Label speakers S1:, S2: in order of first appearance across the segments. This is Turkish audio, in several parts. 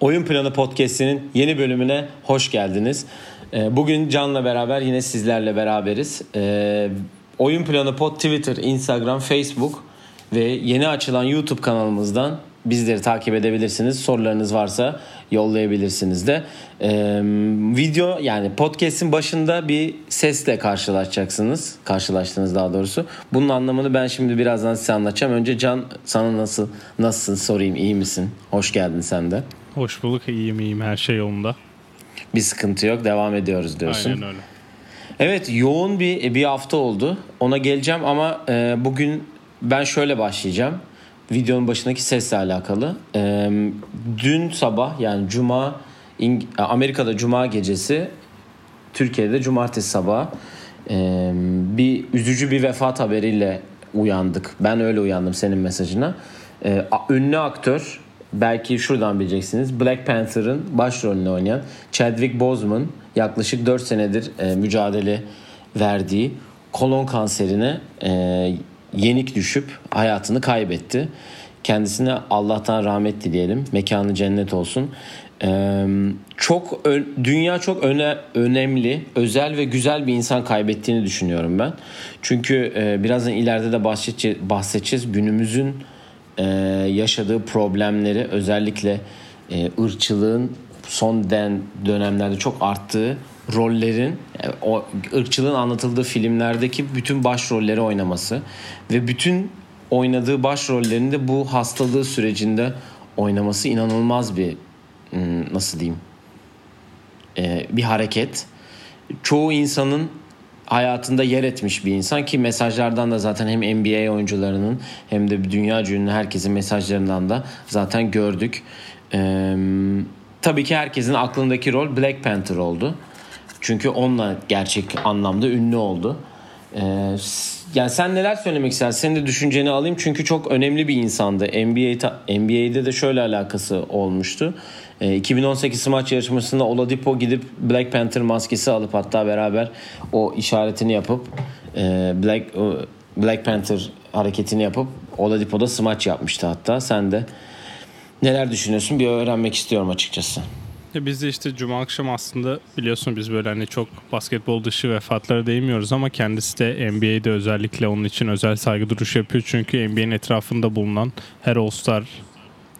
S1: Oyun Planı Podcast'inin yeni bölümüne hoş geldiniz. Ee, bugün Can'la beraber yine sizlerle beraberiz. Ee, Oyun Planı Pod Twitter, Instagram, Facebook ve yeni açılan YouTube kanalımızdan bizleri takip edebilirsiniz. Sorularınız varsa yollayabilirsiniz de. Ee, video yani podcast'in başında bir sesle karşılaşacaksınız. Karşılaştınız daha doğrusu. Bunun anlamını ben şimdi birazdan size anlatacağım. Önce Can sana nasıl nasılsın sorayım iyi misin? Hoş geldin sen de.
S2: Hoş bulduk. İyiyim iyiyim. Her şey yolunda.
S1: Bir sıkıntı yok. Devam ediyoruz diyorsun.
S2: Aynen öyle.
S1: Evet yoğun bir bir hafta oldu. Ona geleceğim ama e, bugün ben şöyle başlayacağım. Videonun başındaki sesle alakalı. E, dün sabah yani Cuma İng- Amerika'da Cuma gecesi Türkiye'de Cumartesi sabahı e, bir üzücü bir vefat haberiyle uyandık. Ben öyle uyandım senin mesajına. E, ünlü aktör belki şuradan bileceksiniz. Black Panther'ın başrolünü oynayan Chadwick Boseman yaklaşık 4 senedir e, mücadele verdiği kolon kanserine e, yenik düşüp hayatını kaybetti. Kendisine Allah'tan rahmet dileyelim. Mekanı cennet olsun. Ee, çok dünya çok öne, önemli, özel ve güzel bir insan kaybettiğini düşünüyorum ben. Çünkü e, birazdan ileride de bahsedeceğiz, bahsedeceğiz. günümüzün e, yaşadığı problemleri özellikle e, ırkçılığın son den dönemlerde çok arttığı rollerin yani o ırkçılığın anlatıldığı filmlerdeki bütün başrolleri oynaması ve bütün oynadığı başrollerinde bu hastalığı sürecinde oynaması inanılmaz bir nasıl diyeyim bir hareket. Çoğu insanın hayatında yer etmiş bir insan ki mesajlardan da zaten hem NBA oyuncularının hem de dünya ünlü herkesin mesajlarından da zaten gördük. Ee, tabii ki herkesin aklındaki rol Black Panther oldu. Çünkü onunla gerçek anlamda ünlü oldu. Ee, yani sen neler söylemek istersin? Senin de düşünceni alayım çünkü çok önemli bir insandı. NBA NBA'de de şöyle alakası olmuştu. Ee, 2018 smaç yarışmasında Oladipo gidip Black Panther maskesi alıp hatta beraber o işaretini yapıp e, Black Black Panther hareketini yapıp Oladipo'da smaç yapmıştı hatta. Sen de neler düşünüyorsun? Bir öğrenmek istiyorum açıkçası.
S2: Biz de işte cuma akşam aslında biliyorsun biz böyle hani çok basketbol dışı vefatlara değmiyoruz ama kendisi de NBA'de özellikle onun için özel saygı duruşu yapıyor. Çünkü NBA'nin etrafında bulunan her All-Star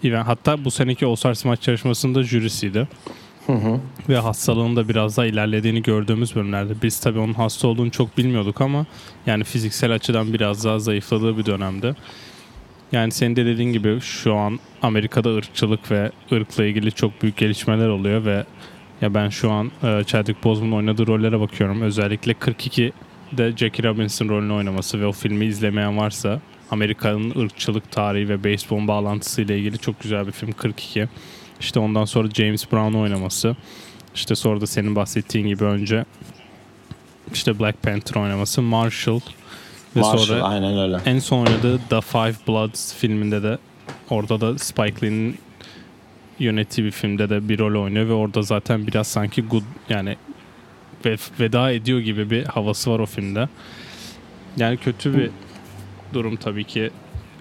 S2: event hatta bu seneki All-Star maç yarışmasında jürisiydi. Ve hastalığın da biraz daha ilerlediğini gördüğümüz bölümlerde. Biz tabii onun hasta olduğunu çok bilmiyorduk ama yani fiziksel açıdan biraz daha zayıfladığı bir dönemde. Yani senin de dediğin gibi şu an Amerika'da ırkçılık ve ırkla ilgili çok büyük gelişmeler oluyor ve ya ben şu an e, Chadwick Boseman'ın oynadığı rollere bakıyorum. Özellikle 42'de Jackie Robinson rolünü oynaması ve o filmi izlemeyen varsa Amerika'nın ırkçılık tarihi ve baseball bağlantısı ile ilgili çok güzel bir film 42. İşte ondan sonra James Brown oynaması. İşte sonra da senin bahsettiğin gibi önce işte Black Panther oynaması. Marshall ve
S1: Marshall
S2: sonra
S1: aynen öyle.
S2: en son oynadığı The Five Bloods filminde de orada da Spike Lee'nin yönettiği bir filmde de bir rol oynuyor ve orada zaten biraz sanki good yani ve- veda ediyor gibi bir havası var o filmde. Yani kötü bir durum tabii ki.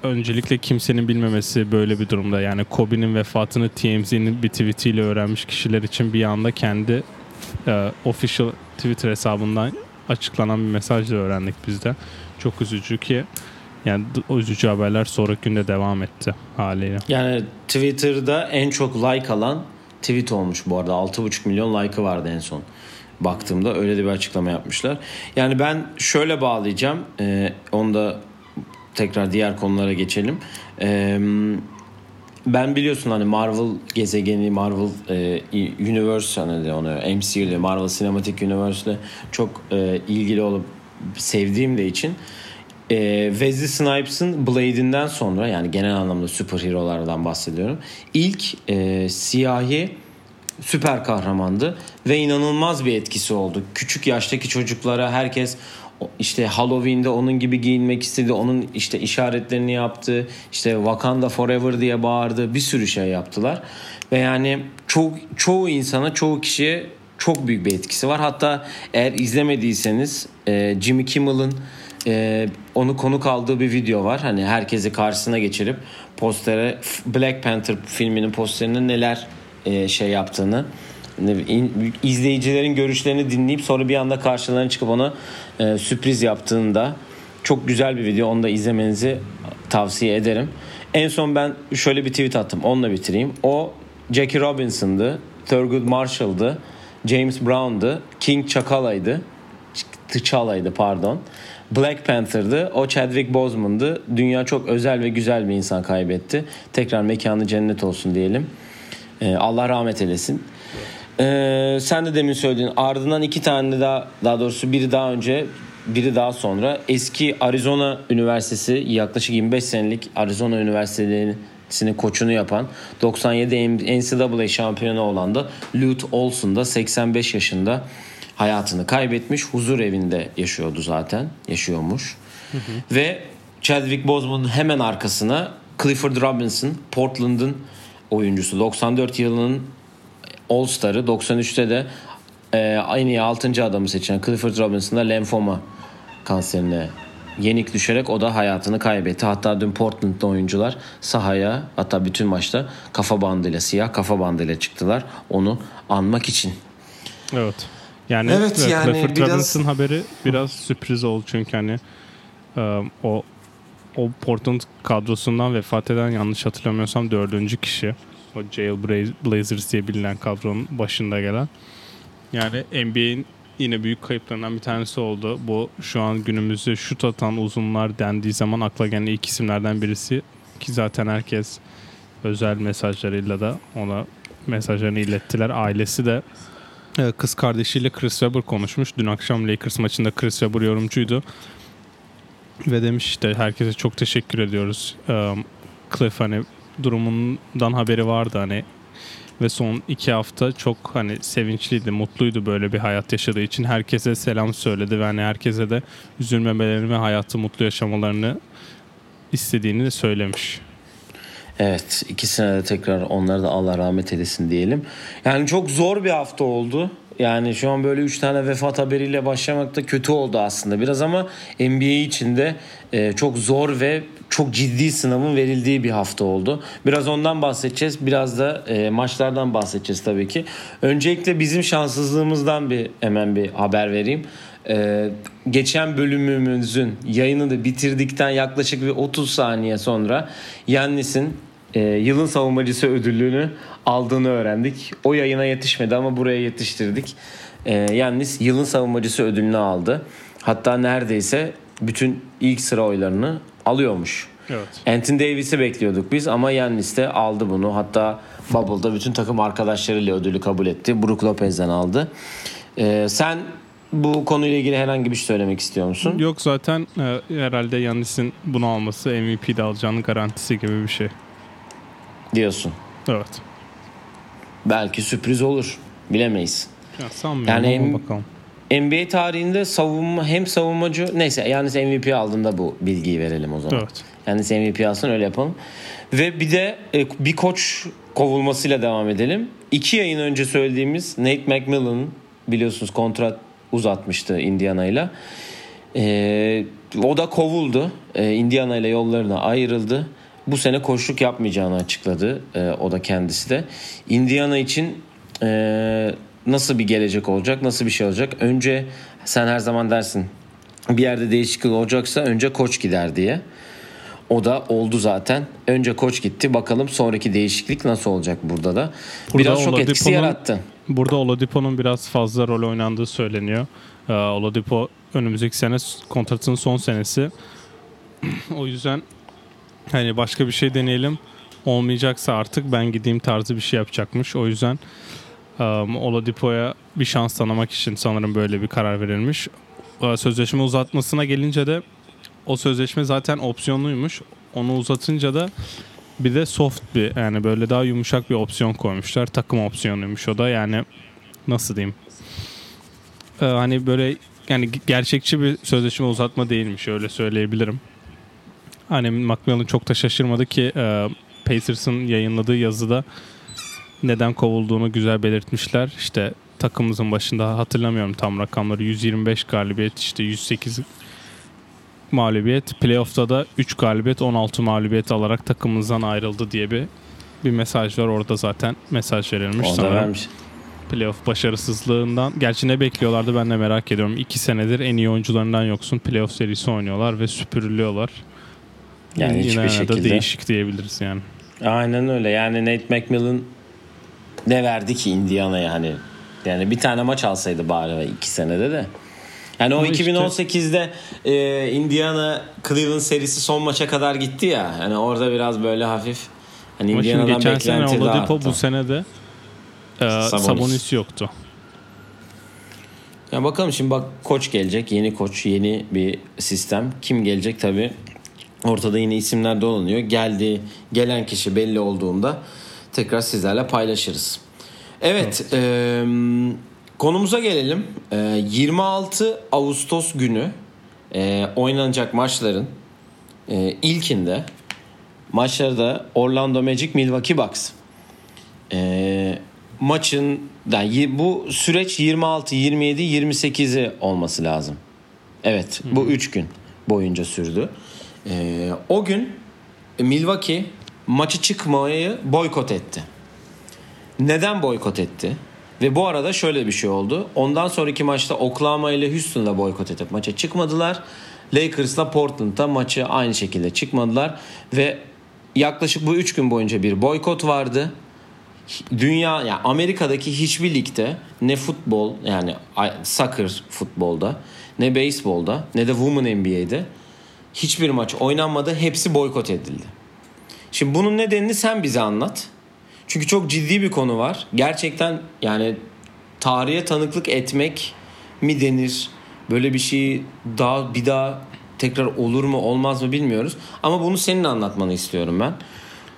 S2: Öncelikle kimsenin bilmemesi böyle bir durumda. Yani Kobe'nin vefatını TMZ'nin bir tweetiyle öğrenmiş kişiler için bir anda kendi e, official Twitter hesabından açıklanan bir mesajla öğrendik biz de. Çok üzücü ki yani o üzücü haberler sonraki günde devam etti haliyle.
S1: Yani Twitter'da en çok like alan tweet olmuş bu arada. 6,5 milyon like'ı vardı en son baktığımda. Öyle de bir açıklama yapmışlar. Yani ben şöyle bağlayacağım. Ee, onu da tekrar diğer konulara geçelim. Ee, ben biliyorsun hani Marvel gezegeni, Marvel e, Universe hani de onu MCU ile Marvel Cinematic Universe ile çok e, ilgili olup sevdiğim de için e, Wesley Snipes'ın Blade'inden sonra yani genel anlamda süperherolardan bahsediyorum. İlk e, siyahi süper kahramandı ve inanılmaz bir etkisi oldu. Küçük yaştaki çocuklara herkes işte Halloween'de onun gibi giyinmek istedi. Onun işte işaretlerini yaptı. İşte Wakanda Forever diye bağırdı. Bir sürü şey yaptılar. Ve yani çoğu, çoğu insana, çoğu kişiye çok büyük bir etkisi var. Hatta eğer izlemediyseniz e, Jimmy Kimmel'ın e, onu konuk aldığı bir video var. Hani herkesi karşısına geçirip postere Black Panther filminin posterine neler e, şey yaptığını izleyicilerin görüşlerini dinleyip sonra bir anda karşılarına çıkıp ona e, sürpriz yaptığında çok güzel bir video. Onu da izlemenizi tavsiye ederim. En son ben şöyle bir tweet attım. Onunla bitireyim. O Jackie Robinson'dı. Thurgood Marshall'dı. James Brown'dı. King Chakala'ydı. T'Challa'ydı pardon. Black Panther'dı. O Chadwick Boseman'dı. Dünya çok özel ve güzel bir insan kaybetti. Tekrar mekanı cennet olsun diyelim. Ee, Allah rahmet eylesin. Ee, sen de demin söyledin. Ardından iki tane daha daha doğrusu biri daha önce biri daha sonra eski Arizona Üniversitesi yaklaşık 25 senelik Arizona Üniversitesi'nin koçunu yapan 97 NCAA şampiyonu olan da Lute Olson da 85 yaşında hayatını kaybetmiş. Huzur evinde yaşıyordu zaten. Yaşıyormuş. Hı hı. Ve Chadwick Boseman'ın hemen arkasına Clifford Robinson, Portland'ın oyuncusu. 94 yılının All-Star'ı. 93'te de e, iyi 6. adamı seçen Clifford Robinson da lenfoma kanserine yenik düşerek o da hayatını kaybetti. Hatta dün Portland'da oyuncular sahaya hatta bütün maçta kafa bandıyla siyah kafa bandıyla çıktılar. Onu anmak için.
S2: Evet. Yani, evet, yani Clifford biraz... Robinson haberi biraz sürpriz oldu çünkü hani um, o o Portland kadrosundan vefat eden yanlış hatırlamıyorsam dördüncü kişi. O Blazers diye bilinen kadronun başında gelen. Yani NBA'in yine büyük kayıplarından bir tanesi oldu. Bu şu an günümüzde şut atan uzunlar dendiği zaman akla gelen ilk isimlerden birisi. Ki zaten herkes özel mesajlarıyla da ona mesajlarını ilettiler. Ailesi de e, kız kardeşiyle Chris Webber konuşmuş. Dün akşam Lakers maçında Chris Webber yorumcuydu. Ve demiş işte herkese çok teşekkür ediyoruz. Um, Cliff hani durumundan haberi vardı hani ve son iki hafta çok hani sevinçliydi, mutluydu böyle bir hayat yaşadığı için. Herkese selam söyledi ve hani herkese de üzülmemelerini ve hayatı mutlu yaşamalarını istediğini de söylemiş.
S1: Evet ikisine de tekrar onları da Allah rahmet eylesin diyelim. Yani çok zor bir hafta oldu. Yani şu an böyle 3 tane vefat haberiyle başlamak da kötü oldu aslında biraz ama NBA için de çok zor ve çok ciddi sınavın verildiği bir hafta oldu. Biraz ondan bahsedeceğiz. Biraz da e, maçlardan bahsedeceğiz tabii ki. Öncelikle bizim şanssızlığımızdan bir hemen bir haber vereyim. Ee, geçen bölümümüzün yayını da bitirdikten yaklaşık bir 30 saniye sonra Yannis'in e, yılın savunmacısı ödüllünü aldığını öğrendik. O yayına yetişmedi ama buraya yetiştirdik. E, Yannis yılın savunmacısı ödülünü aldı. Hatta neredeyse bütün ilk sıra oylarını alıyormuş. Evet. Anthony Davis'i bekliyorduk biz ama Yannis de aldı bunu. Hatta Bubble'da bütün takım arkadaşlarıyla ödülü kabul etti. Brook Lopez'den aldı. Ee, sen bu konuyla ilgili herhangi bir şey söylemek istiyor musun?
S2: Yok zaten e, herhalde Yannis'in bunu alması MVP'de alacağının garantisi gibi bir şey.
S1: Diyorsun.
S2: Evet.
S1: Belki sürpriz olur. Bilemeyiz.
S2: Ya sanmıyorum yani ama bakalım.
S1: NBA tarihinde savunma hem savunmacı neyse yani MVP aldığında bu bilgiyi verelim o zaman. Evet. Yani MVP alsın öyle yapalım. Ve bir de e, bir koç kovulmasıyla devam edelim. İki yayın önce söylediğimiz Nate McMillan biliyorsunuz kontrat uzatmıştı Indiana ile. O da kovuldu. Ee, Indiana ile yollarına ayrıldı. Bu sene koşluk yapmayacağını açıkladı. Ee, o da kendisi de. Indiana için e, nasıl bir gelecek olacak, nasıl bir şey olacak? Önce sen her zaman dersin bir yerde değişiklik olacaksa önce koç gider diye. O da oldu zaten. Önce koç gitti. Bakalım sonraki değişiklik nasıl olacak burada da. Burada biraz çok etkisi yarattı.
S2: Burada Oladipo'nun biraz fazla rol oynandığı söyleniyor. Ee, Oladipo önümüzdeki sene kontratının son senesi. o yüzden hani başka bir şey deneyelim. Olmayacaksa artık ben gideyim tarzı bir şey yapacakmış. O yüzden um, Oladipo'ya bir şans tanımak için sanırım böyle bir karar verilmiş. Uh, sözleşme uzatmasına gelince de o sözleşme zaten opsiyonluymuş. Onu uzatınca da bir de soft bir yani böyle daha yumuşak bir opsiyon koymuşlar. Takım opsiyonuymuş o da yani nasıl diyeyim? Ee, hani böyle yani gerçekçi bir sözleşme uzatma değilmiş öyle söyleyebilirim. Hani McMillan çok da şaşırmadı ki e, Pacers'ın yayınladığı yazıda neden kovulduğunu güzel belirtmişler. İşte takımımızın başında hatırlamıyorum tam rakamları 125 galibiyet işte 108 mağlubiyet. Playoff'ta da 3 galibiyet 16 mağlubiyet alarak takımımızdan ayrıldı diye bir bir mesaj var. Orada zaten mesaj verilmiş. Sanırım
S1: vermiş.
S2: Playoff başarısızlığından. Gerçi ne bekliyorlardı ben de merak ediyorum. 2 senedir en iyi oyuncularından yoksun. Playoff serisi oynuyorlar ve süpürülüyorlar.
S1: Yani hiçbir
S2: Yine de
S1: şekilde.
S2: değişik diyebiliriz yani.
S1: Aynen öyle. Yani Nate McMillan ne verdi ki Indiana'ya hani? Yani bir tane maç alsaydı bari iki senede de. Yani o
S2: Ama işte-
S1: 2018'de e, Indiana Cleveland serisi son maça kadar gitti ya. Hani orada biraz böyle hafif hani
S2: Ama
S1: Indiana'dan
S2: geçen sene
S1: beklenti daha
S2: Oladipo bu sene de e,
S1: Sabonis.
S2: Sabonis. yoktu.
S1: Ya bakalım şimdi bak koç gelecek. Yeni koç, yeni bir sistem. Kim gelecek tabii. Ortada yine isimler dolanıyor. Geldi, gelen kişi belli olduğunda tekrar sizlerle paylaşırız. Evet, eee, konumuza gelelim. Eee, 26 Ağustos günü eee, oynanacak maçların eee, ilkinde maçlarda Orlando Magic Milwaukee Bucks. Ee, maçın yani bu süreç 26, 27, 28'i olması lazım. Evet, bu 3 gün boyunca sürdü. Ee, o gün Milwaukee maçı çıkmayı boykot etti. Neden boykot etti? Ve bu arada şöyle bir şey oldu. Ondan sonraki maçta Oklahoma ile Houston'da boykot edip maça çıkmadılar. Lakers'la Portland'da maçı aynı şekilde çıkmadılar. Ve yaklaşık bu 3 gün boyunca bir boykot vardı dünya yani Amerika'daki hiçbir ligde ne futbol yani soccer futbolda ne beyzbolda ne de Women NBA'de hiçbir maç oynanmadı. Hepsi boykot edildi. Şimdi bunun nedenini sen bize anlat. Çünkü çok ciddi bir konu var. Gerçekten yani tarihe tanıklık etmek mi denir? Böyle bir şey daha bir daha tekrar olur mu olmaz mı bilmiyoruz. Ama bunu senin anlatmanı istiyorum ben.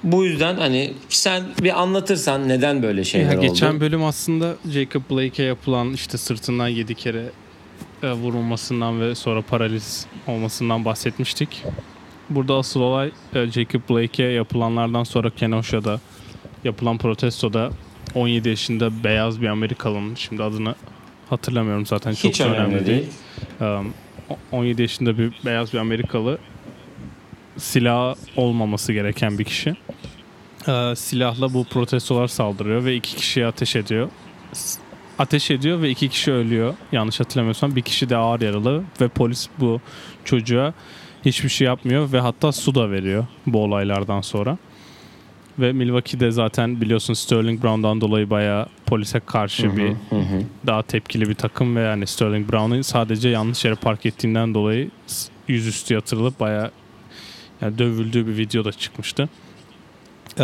S1: Bu yüzden hani sen bir anlatırsan neden böyle şeyler
S2: Ya geçen
S1: oldu?
S2: bölüm aslında Jacob Blake'e yapılan işte sırtından 7 kere e, vurulmasından ve sonra paraliz olmasından bahsetmiştik. Burada asıl olay e, Jacob Blake'e yapılanlardan sonra Kenosha'da yapılan protestoda 17 yaşında beyaz bir Amerikalının şimdi adını hatırlamıyorum zaten çok
S1: Hiç
S2: da
S1: önemli değil.
S2: Um, o- 17 yaşında bir beyaz bir Amerikalı silah olmaması gereken bir kişi. Ee, silahla bu protestolar saldırıyor ve iki kişiye ateş ediyor. Ateş ediyor ve iki kişi ölüyor. Yanlış hatırlamıyorsam bir kişi de ağır yaralı ve polis bu çocuğa hiçbir şey yapmıyor ve hatta su da veriyor bu olaylardan sonra. Ve Milwaukee'de zaten biliyorsun Sterling Brown'dan dolayı bayağı polise karşı bir
S1: Hı hı.
S2: daha tepkili bir takım ve yani Sterling Brown'u sadece yanlış yere park ettiğinden dolayı yüzüstü yatırılıp bayağı yani dövüldüğü bir video da çıkmıştı. Ee,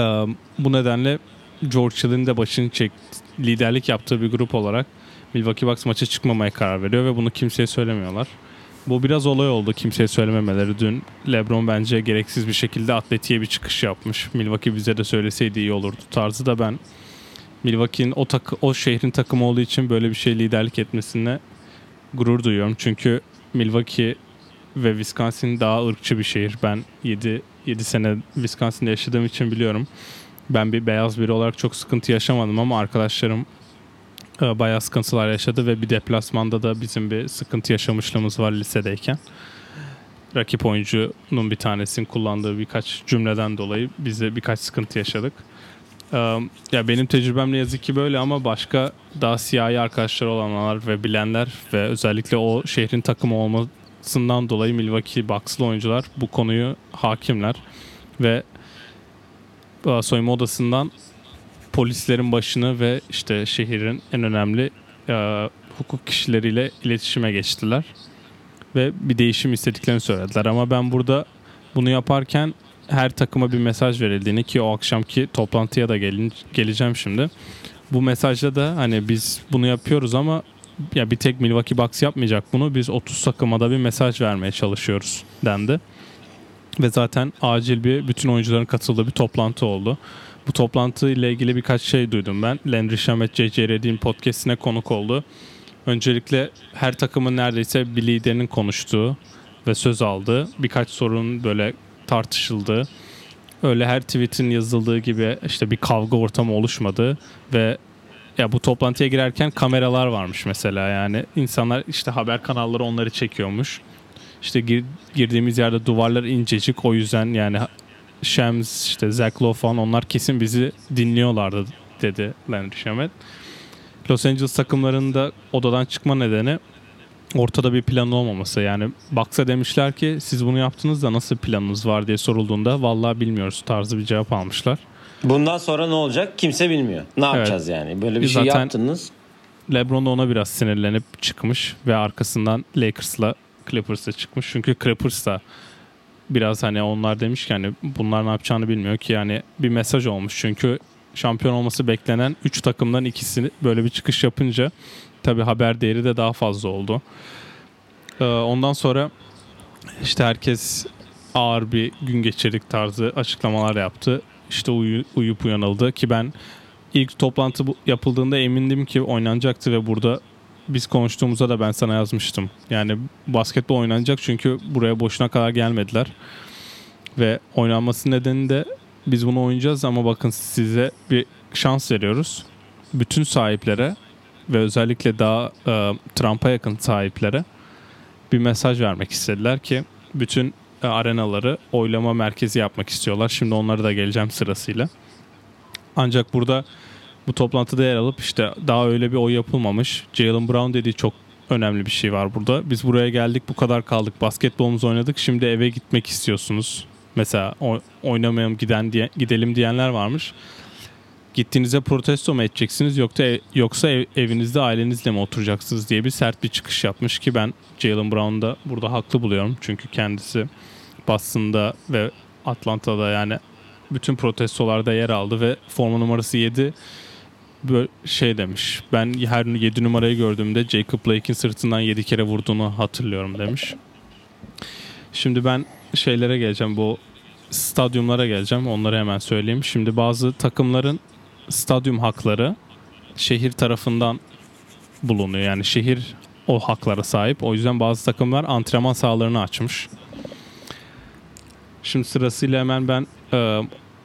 S2: bu nedenle George Hill'in de başını çek liderlik yaptığı bir grup olarak Milwaukee Bucks maça çıkmamaya karar veriyor ve bunu kimseye söylemiyorlar. Bu biraz olay oldu kimseye söylememeleri. Dün LeBron bence gereksiz bir şekilde atletiğe bir çıkış yapmış. Milwaukee bize de söyleseydi iyi olurdu tarzı da ben Milwaukee'nin o tak o şehrin takımı olduğu için böyle bir şey liderlik etmesine gurur duyuyorum. Çünkü Milwaukee ve Wisconsin daha ırkçı bir şehir. Ben 7 7 sene Wisconsin'de yaşadığım için biliyorum. Ben bir beyaz biri olarak çok sıkıntı yaşamadım ama arkadaşlarım bayağı sıkıntılar yaşadı ve bir deplasmanda da bizim bir sıkıntı yaşamışlığımız var lisedeyken. Rakip oyuncunun bir tanesinin kullandığı birkaç cümleden dolayı biz de birkaç sıkıntı yaşadık. Ee, ya benim tecrübem ne yazık ki böyle ama başka daha siyahi arkadaşlar olanlar ve bilenler ve özellikle o şehrin takımı olmasından dolayı Milwaukee Bucks'lı oyuncular bu konuyu hakimler ve e, soyunma odasından polislerin başını ve işte şehrin en önemli e, hukuk kişileriyle iletişime geçtiler ve bir değişim istediklerini söylediler ama ben burada bunu yaparken her takıma bir mesaj verildiğini ki o akşamki toplantıya da gelin, geleceğim şimdi. Bu mesajda da hani biz bunu yapıyoruz ama ya bir tek Milwaukee Bucks yapmayacak bunu. Biz 30 takıma da bir mesaj vermeye çalışıyoruz dendi. Ve zaten acil bir bütün oyuncuların katıldığı bir toplantı oldu. Bu toplantı ile ilgili birkaç şey duydum ben. Landry Shamet, J.J. Redick'in podcastine konuk oldu. Öncelikle her takımın neredeyse bir liderinin konuştuğu ve söz aldığı birkaç sorun böyle tartışıldığı öyle her tweetin yazıldığı gibi işte bir kavga ortamı oluşmadı ve ya bu toplantıya girerken kameralar varmış mesela yani insanlar işte haber kanalları onları çekiyormuş işte gir, girdiğimiz yerde duvarlar incecik o yüzden yani Shams işte Zach Lowe falan onlar kesin bizi dinliyorlardı dedi Landry Shamet. Los Angeles takımlarında odadan çıkma nedeni ortada bir plan olmaması. Yani baksa demişler ki siz bunu yaptınız da nasıl planınız var diye sorulduğunda vallahi bilmiyoruz tarzı bir cevap almışlar.
S1: Bundan sonra ne olacak kimse bilmiyor. Ne yapacağız yani? Böyle bir şey
S2: Zaten-
S1: yaptınız.
S2: LeBron da ona biraz sinirlenip çıkmış ve arkasından Lakers'la Clippers'a çıkmış. Çünkü Clippers da biraz hani onlar demiş ki hani bunlar ne yapacağını bilmiyor ki yani bir mesaj olmuş. Çünkü şampiyon olması beklenen 3 takımdan ikisi böyle bir çıkış yapınca tabi haber değeri de daha fazla oldu. Ee, ondan sonra işte herkes ağır bir gün geçirdik tarzı açıklamalar yaptı. İşte uyu- uyup uyanıldı ki ben ilk toplantı yapıldığında emindim ki oynanacaktı ve burada biz konuştuğumuzda da ben sana yazmıştım. Yani basketbol oynanacak çünkü buraya boşuna kadar gelmediler. Ve oynanması nedeni de biz bunu oynayacağız ama bakın size bir şans veriyoruz. Bütün sahiplere ve özellikle daha e, Trump'a yakın sahiplere bir mesaj vermek istediler ki bütün e, arenaları oylama merkezi yapmak istiyorlar. Şimdi onlara da geleceğim sırasıyla. Ancak burada bu toplantıda yer alıp işte daha öyle bir oy yapılmamış. Jalen Brown dediği çok önemli bir şey var burada. Biz buraya geldik bu kadar kaldık. Basketbolumuzu oynadık. Şimdi eve gitmek istiyorsunuz. Mesela oynamayalım giden diye, gidelim diyenler varmış. Gittiğinizde protesto mu edeceksiniz yoksa yoksa ev- evinizde ailenizle mi oturacaksınız diye bir sert bir çıkış yapmış ki ben Jalen Brown'u da burada haklı buluyorum. Çünkü kendisi Boston'da ve Atlanta'da yani bütün protestolarda yer aldı ve forma numarası 7 böyle şey demiş. Ben her 7 numarayı gördüğümde Jacob Blake'in sırtından 7 kere vurduğunu hatırlıyorum demiş. Şimdi ben şeylere geleceğim bu stadyumlara geleceğim. Onları hemen söyleyeyim. Şimdi bazı takımların stadyum hakları şehir tarafından bulunuyor. Yani şehir o haklara sahip. O yüzden bazı takımlar antrenman sahalarını açmış. Şimdi sırasıyla hemen ben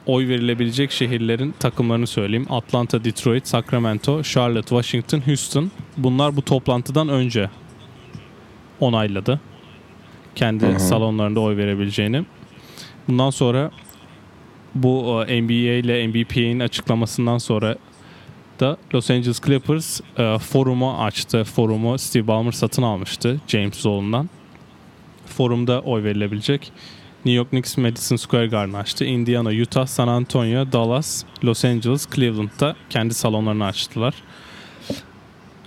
S2: oy verilebilecek şehirlerin takımlarını söyleyeyim. Atlanta, Detroit, Sacramento, Charlotte, Washington, Houston. Bunlar bu toplantıdan önce onayladı. Kendi
S1: Hı hı.
S2: salonlarında oy verebileceğini. Bundan sonra bu e, NBA ile NBPA'nin açıklamasından sonra da Los Angeles Clippers e, forumu açtı. Forumu Steve Ballmer satın almıştı James Zoll'undan. Forumda oy verilebilecek. New York Knicks Madison Square Garden açtı. Indiana, Utah, San Antonio, Dallas, Los Angeles, Cleveland'da kendi salonlarını açtılar.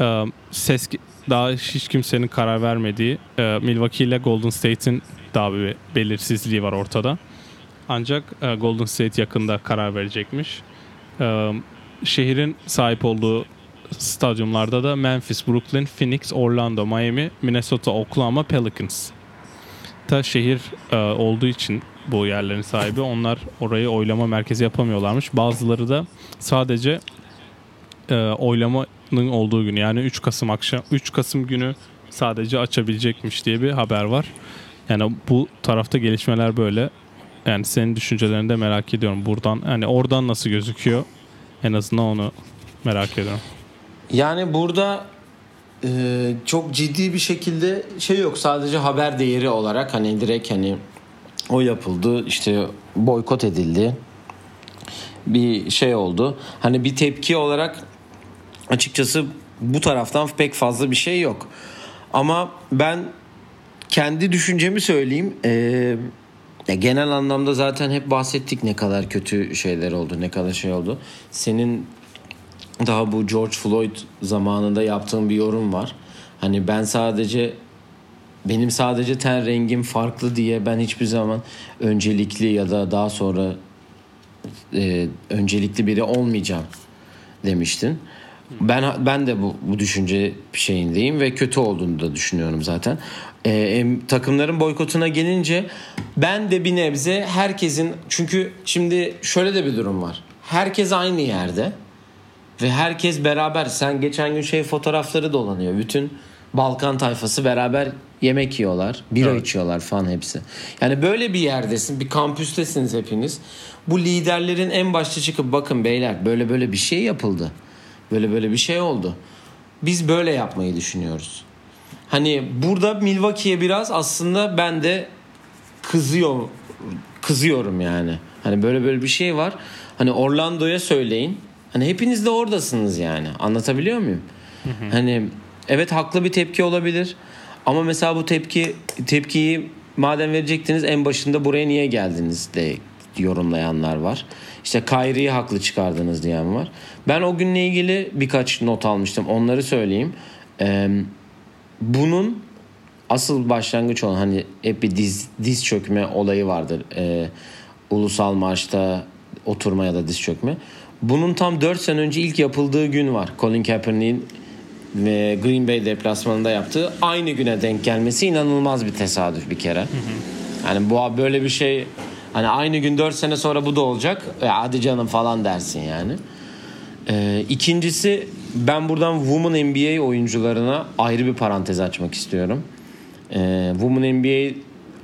S2: Ee, ses daha hiç kimsenin karar vermediği e, Milwaukee ile Golden State'in daha bir belirsizliği var ortada. Ancak e, Golden State yakında karar verecekmiş. Ee, şehrin sahip olduğu stadyumlarda da Memphis, Brooklyn, Phoenix, Orlando, Miami, Minnesota, Oklahoma, Pelicans da şehir e, olduğu için bu yerlerin sahibi onlar orayı oylama merkezi yapamıyorlarmış. Bazıları da sadece e, oylamanın olduğu günü yani 3 Kasım akşam 3 Kasım günü sadece açabilecekmiş diye bir haber var. Yani bu tarafta gelişmeler böyle. Yani senin düşüncelerini de merak ediyorum. Buradan hani oradan nasıl gözüküyor? En azından onu merak ediyorum.
S1: Yani burada e, çok ciddi bir şekilde şey yok. Sadece haber değeri olarak hani direkt hani o yapıldı işte boykot edildi. Bir şey oldu. Hani bir tepki olarak açıkçası bu taraftan pek fazla bir şey yok. Ama ben kendi düşüncemi söyleyeyim. Ee, genel anlamda zaten hep bahsettik ne kadar kötü şeyler oldu, ne kadar şey oldu. Senin daha bu George Floyd zamanında yaptığım bir yorum var. Hani ben sadece benim sadece ten rengim farklı diye ben hiçbir zaman öncelikli ya da daha sonra e, öncelikli biri olmayacağım demiştin. Ben ben de bu bu düşünce şeyindeyim ve kötü olduğunu da düşünüyorum zaten. E, takımların boykotuna gelince ben de bir nebze herkesin çünkü şimdi şöyle de bir durum var. Herkes aynı yerde ve herkes beraber sen geçen gün şey fotoğrafları dolanıyor. Bütün Balkan tayfası beraber yemek yiyorlar, bira
S2: Evet.
S1: içiyorlar falan hepsi. Yani böyle bir yerdesin, bir kampüstesiniz hepiniz. Bu liderlerin en başta çıkıp bakın beyler böyle böyle bir şey yapıldı. Böyle böyle bir şey oldu. Biz böyle yapmayı düşünüyoruz. hani burada Milwaukee'ye biraz aslında ben de kızıyor kızıyorum yani. Hani böyle böyle bir şey var. Hani Orlando'ya söyleyin. Hani hepiniz de oradasınız yani. Anlatabiliyor muyum? Hani evet haklı bir tepki olabilir. Ama mesela bu tepki tepkiyi madem verecektiniz en başında buraya niye geldiniz de yorumlayanlar var. İşte Kyrie'yi haklı çıkardınız diyen var. Ben o günle ilgili birkaç not almıştım. Onları söyleyeyim. Ee, bunun asıl başlangıç olan hani hep bir diz, diz çökme olayı vardır. Ee, ulusal marşta oturma ya da diz çökme. Bunun tam 4 sene önce ilk yapıldığı gün var. Colin Kaepernick'in ve Green Bay deplasmanında yaptığı aynı güne denk gelmesi inanılmaz bir tesadüf bir kere. Yani bu böyle bir şey hani aynı gün 4 sene sonra bu da olacak. Ya hadi canım falan dersin yani. Ee, ikincisi ben buradan Women NBA oyuncularına ayrı bir parantez açmak istiyorum. Ee, Women NBA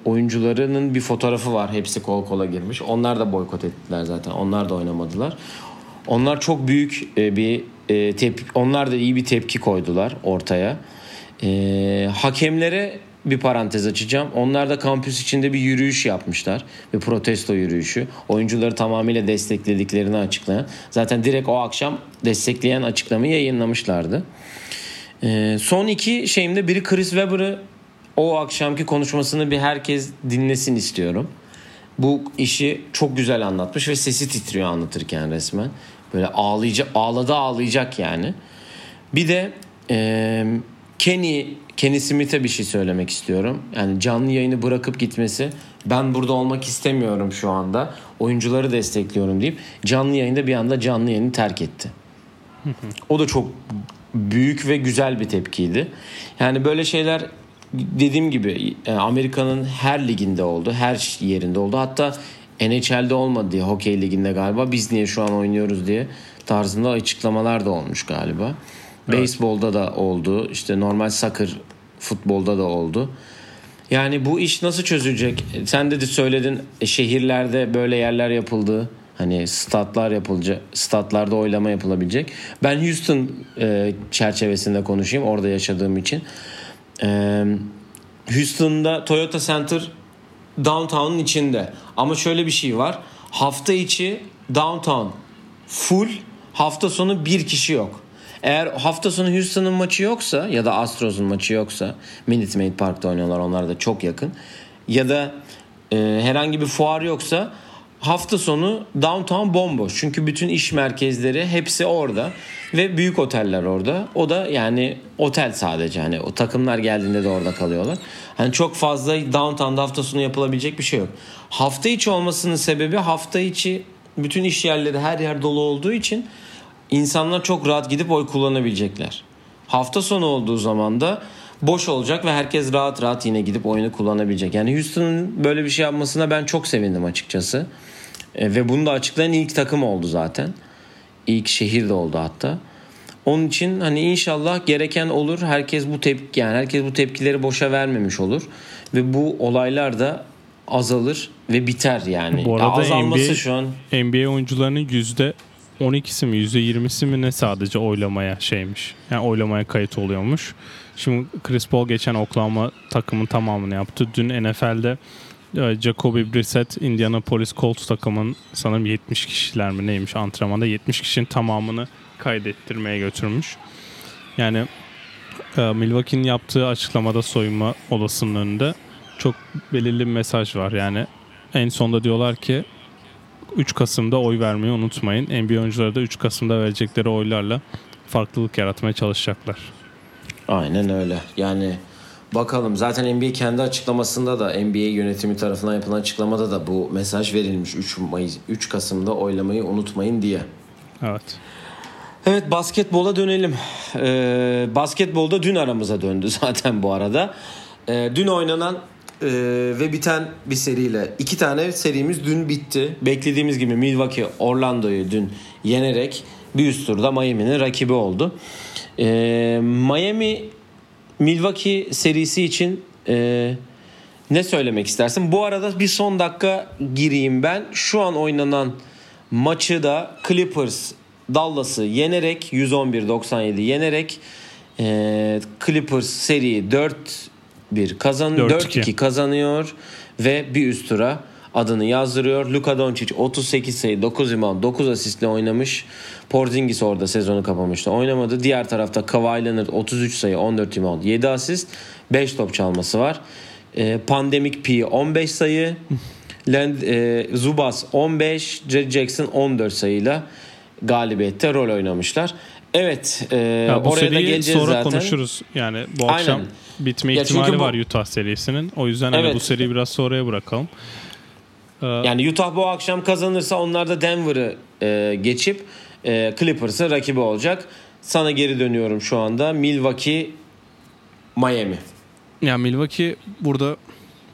S1: oyuncularının bir fotoğrafı var. Hepsi kol kola girmiş. Onlar da boykot ettiler zaten. Onlar da oynamadılar. Onlar çok büyük e, bir e, tepki, onlar da iyi bir tepki koydular ortaya. E, hakemlere bir parantez açacağım. Onlar da kampüs içinde bir yürüyüş yapmışlar. Bir protesto yürüyüşü. Oyuncuları tamamıyla desteklediklerini açıklayan. Zaten direkt o akşam destekleyen açıklamayı yayınlamışlardı. E, son iki şeyimde biri Chris Webber'ı o akşamki konuşmasını bir herkes dinlesin istiyorum. Bu işi çok güzel anlatmış ve sesi titriyor anlatırken resmen. Böyle ağlayacak, ağladı ağlayacak yani. Bir de e, Kenny, Kenny Smith'e bir şey söylemek istiyorum. Yani canlı yayını bırakıp gitmesi ben burada olmak istemiyorum şu anda. Oyuncuları destekliyorum deyip canlı yayında bir anda canlı yayını terk etti. o da çok büyük ve güzel bir tepkiydi. Yani böyle şeyler dediğim gibi Amerika'nın her liginde oldu. Her yerinde oldu. Hatta NHL'de olmadı diye hokey liginde galiba biz niye şu an oynuyoruz diye tarzında açıklamalar da olmuş galiba. Evet. Beyzbolda da oldu. İşte normal soccer futbolda da oldu. Yani bu iş nasıl çözülecek? Sen de, de söyledin e, şehirlerde böyle yerler yapıldı. Hani statlar yapılacak, statlarda oylama yapılabilecek. Ben Houston e, çerçevesinde konuşayım orada yaşadığım için. E, Houston'da Toyota Center downtown'un içinde. Ama şöyle bir şey var. Hafta içi downtown full, hafta sonu bir kişi yok. Eğer hafta sonu Houston'ın maçı yoksa ya da Astros'un maçı yoksa Minute Maid Park'ta oynuyorlar onlar da çok yakın. Ya da e, herhangi bir fuar yoksa hafta sonu downtown bomboş. Çünkü bütün iş merkezleri hepsi orada ve büyük oteller orada. O da yani otel sadece hani o takımlar geldiğinde de orada kalıyorlar. Hani çok fazla downtown'da hafta sonu yapılabilecek bir şey yok. Hafta içi olmasının sebebi hafta içi bütün iş yerleri her yer dolu olduğu için insanlar çok rahat gidip oy kullanabilecekler. Hafta sonu olduğu zaman da boş olacak ve herkes rahat rahat yine gidip oyunu kullanabilecek. Yani Houston'ın böyle bir şey yapmasına ben çok sevindim açıkçası. E, ve bunu da açıklayan ilk takım oldu zaten. İlk şehir de oldu hatta. Onun için hani inşallah gereken olur. Herkes bu tepki yani herkes bu tepkileri boşa vermemiş olur ve bu olaylar da azalır ve biter yani.
S2: Bu arada ya azalması NBA, şu an NBA oyuncularının yüzde 12'si mi yüzde 20'si mi ne sadece oylamaya şeymiş. Yani oylamaya kayıt oluyormuş. Şimdi Chris Paul geçen Oklahoma takımın tamamını yaptı. Dün NFL'de e, Jacoby Brissett Indianapolis Colts takımın sanırım 70 kişiler mi neymiş antrenmanda 70 kişinin tamamını kaydettirmeye götürmüş. Yani e, Milwaukee'nin yaptığı açıklamada soyunma olasılığının önünde çok belirli bir mesaj var. Yani en sonda diyorlar ki 3 Kasım'da oy vermeyi unutmayın. NBA oyuncuları da 3 Kasım'da verecekleri oylarla farklılık yaratmaya çalışacaklar.
S1: Aynen öyle. Yani bakalım zaten NBA kendi açıklamasında da NBA yönetimi tarafından yapılan açıklamada da bu mesaj verilmiş 3 Mayıs 3 Kasım'da oylamayı unutmayın diye.
S2: Evet.
S1: Evet basketbola dönelim. Ee, basketbolda dün aramıza döndü zaten bu arada. Ee, dün oynanan e, ve biten bir seriyle iki tane serimiz dün bitti. Beklediğimiz gibi Milwaukee Orlando'yu dün yenerek bir üst turda Miami'nin rakibi oldu. Ee, Miami Milwaukee serisi için e, ne söylemek istersin? Bu arada bir son dakika gireyim ben. Şu an oynanan maçı da Clippers Dallas'ı yenerek 111-97 yenerek E, Clippers seri 4-1 kazan
S2: 4-2.
S1: 4-2 kazanıyor ve bir üst tura adını yazdırıyor. Luka Doncic 38 sayı 9 rebound 9 asistle oynamış. Porzingis orada sezonu kapamıştı. Oynamadı. Diğer tarafta Kawhi Leonard 33 sayı 14 rebound 7 asist 5 top çalması var. E, Pandemic P 15 sayı. Land, e, Zubas 15, Jerry Jackson 14 sayıyla galibiyette rol oynamışlar. Evet, e,
S2: Ya bu
S1: oraya da geleceğiz
S2: sonra
S1: zaten.
S2: konuşuruz. Yani bu
S1: Aynen.
S2: akşam bitme
S1: Ya
S2: ihtimali
S1: bu-
S2: var Utah serisinin. O yüzden hani
S1: Evet.
S2: bu seriyi biraz sonraya bırakalım. Ee,
S1: Yani Utah bu akşam kazanırsa onlar da Denver'ı e, geçip e, Clippers'ın rakibi olacak. Sana geri dönüyorum şu anda. Milwaukee, Miami.
S2: Ya Milwaukee burada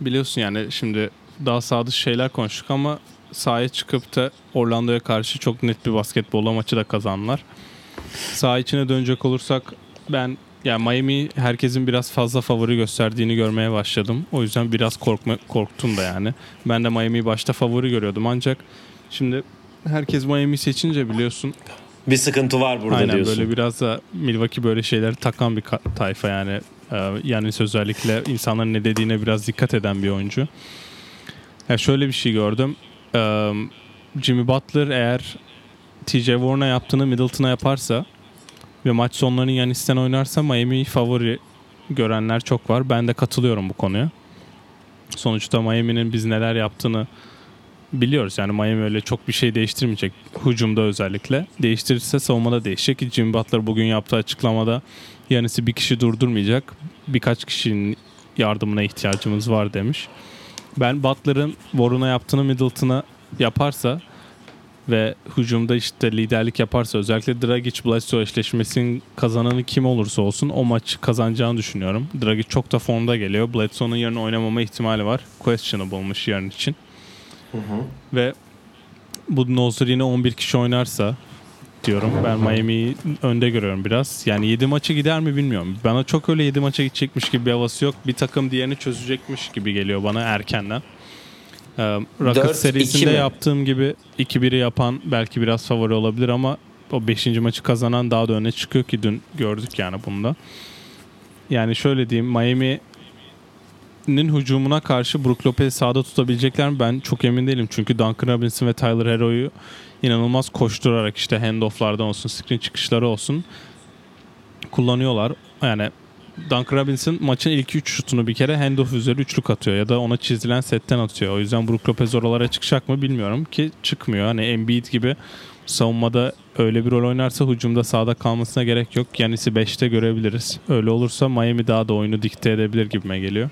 S2: biliyorsun yani şimdi daha sadık şeyler konuştuk ama sahaya çıkıp da Orlando'ya karşı çok net bir basketbol maçı da kazandılar. Saha içine dönecek olursak ben yani Miami herkesin biraz fazla favori gösterdiğini görmeye başladım. O yüzden biraz korkma, korktum da yani. Ben de Miami'yi başta favori görüyordum ancak şimdi herkes Miami seçince biliyorsun
S1: Bir sıkıntı var burada
S2: Aynen
S1: diyorsun.
S2: böyle biraz da Milwaukee böyle şeyleri takan bir tayfa yani. Ee, yani özellikle insanların ne dediğine biraz dikkat eden bir oyuncu. Ya şöyle bir şey gördüm. Ee, Jimmy Butler eğer TJ Warren'a yaptığını Middleton'a yaparsa ve maç sonlarını Yanis'ten oynarsa Miami'yi favori görenler çok var. Ben de katılıyorum bu konuya. Sonuçta Miami'nin biz neler yaptığını biliyoruz. Yani Miami öyle çok bir şey değiştirmeyecek. Hücumda özellikle. Değiştirirse savunmada değişecek. Jimmy Butler bugün yaptığı açıklamada Yanis'i bir kişi durdurmayacak. Birkaç kişinin yardımına ihtiyacımız var demiş. Ben Butler'ın Warren'a yaptığını Middleton'a yaparsa ve hücumda işte liderlik yaparsa özellikle Dragic Bledsoe eşleşmesinin kazananı kim olursa olsun o maçı kazanacağını düşünüyorum. Dragic çok da formda geliyor. Bledsoe'nun yarın oynamama ihtimali var. Questionable'mış yarın için. Ve bu Nozzer yine 11 kişi oynarsa diyorum. Ben Miami'yi önde görüyorum biraz. Yani 7 maçı gider mi bilmiyorum. Bana çok öyle 7 maça gidecekmiş gibi bir havası yok. Bir takım diğerini çözecekmiş gibi geliyor bana erkenden. Ee, Rockets
S1: 4-2
S2: serisinde yaptığım gibi 2-1'i yapan belki biraz favori olabilir ama o 5. maçı kazanan daha da öne çıkıyor ki dün gördük yani bunda. Yani şöyle diyeyim Miami nin hücumuna karşı Brook Lopez'i sahada tutabilecekler mi? Ben çok emin değilim. Çünkü Duncan Robinson ve Tyler Hero'yu inanılmaz koşturarak işte handoff'lardan olsun, screen çıkışları olsun kullanıyorlar. Yani Duncan Robinson maçın ilk 3 şutunu bir kere handoff üzeri üçlük atıyor ya da ona çizilen setten atıyor. O yüzden Brook Lopez oralara çıkacak mı bilmiyorum ki çıkmıyor. Hani Embiid gibi savunmada öyle bir rol oynarsa hücumda sahada kalmasına gerek yok. Yanis'i 5'te görebiliriz. Öyle olursa Miami daha da oyunu dikte edebilir gibime geliyor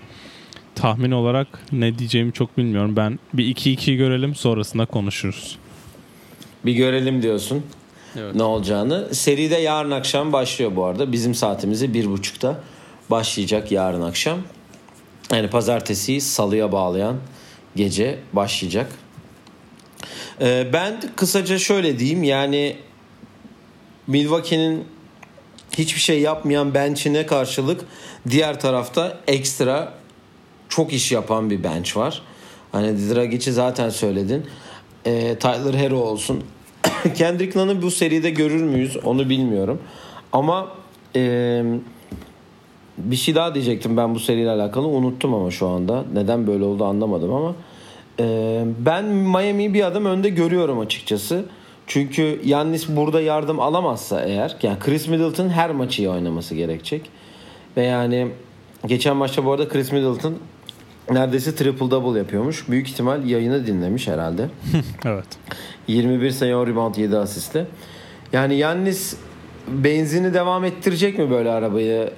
S2: tahmin olarak ne diyeceğimi çok bilmiyorum. Ben bir 2-2 görelim sonrasında konuşuruz.
S1: Bir görelim diyorsun
S2: Evet.
S1: ne olacağını. Seride yarın akşam başlıyor bu arada. Bizim saatimizi bir buçukta başlayacak yarın akşam. Yani pazartesiyi salıya bağlayan gece başlayacak. Ee, ben kısaca şöyle diyeyim yani Milwaukee'nin hiçbir şey yapmayan bench'ine karşılık diğer tarafta ekstra çok iş yapan bir bench var. Hani Dragic'i zaten söyledin. Ee, Tyler Hero olsun. Kendrick Nunn'ı bu seride görür müyüz onu bilmiyorum. Ama e, bir şey daha diyecektim ben bu seriyle alakalı. Unuttum ama şu anda. Neden böyle oldu anlamadım ama. e, ben Miami'yi bir adım önde görüyorum açıkçası. Çünkü Yannis burada yardım alamazsa eğer yani Chris Middleton her maçı iyi oynaması gerekecek. Ve yani geçen maçta bu arada Chris Middleton neredeyse triple double yapıyormuş. Büyük ihtimal yayını dinlemiş herhalde.
S2: Evet.
S1: 21 sayı 10 rebound 7 asistle. Yani Yannis benzini devam ettirecek mi böyle arabayı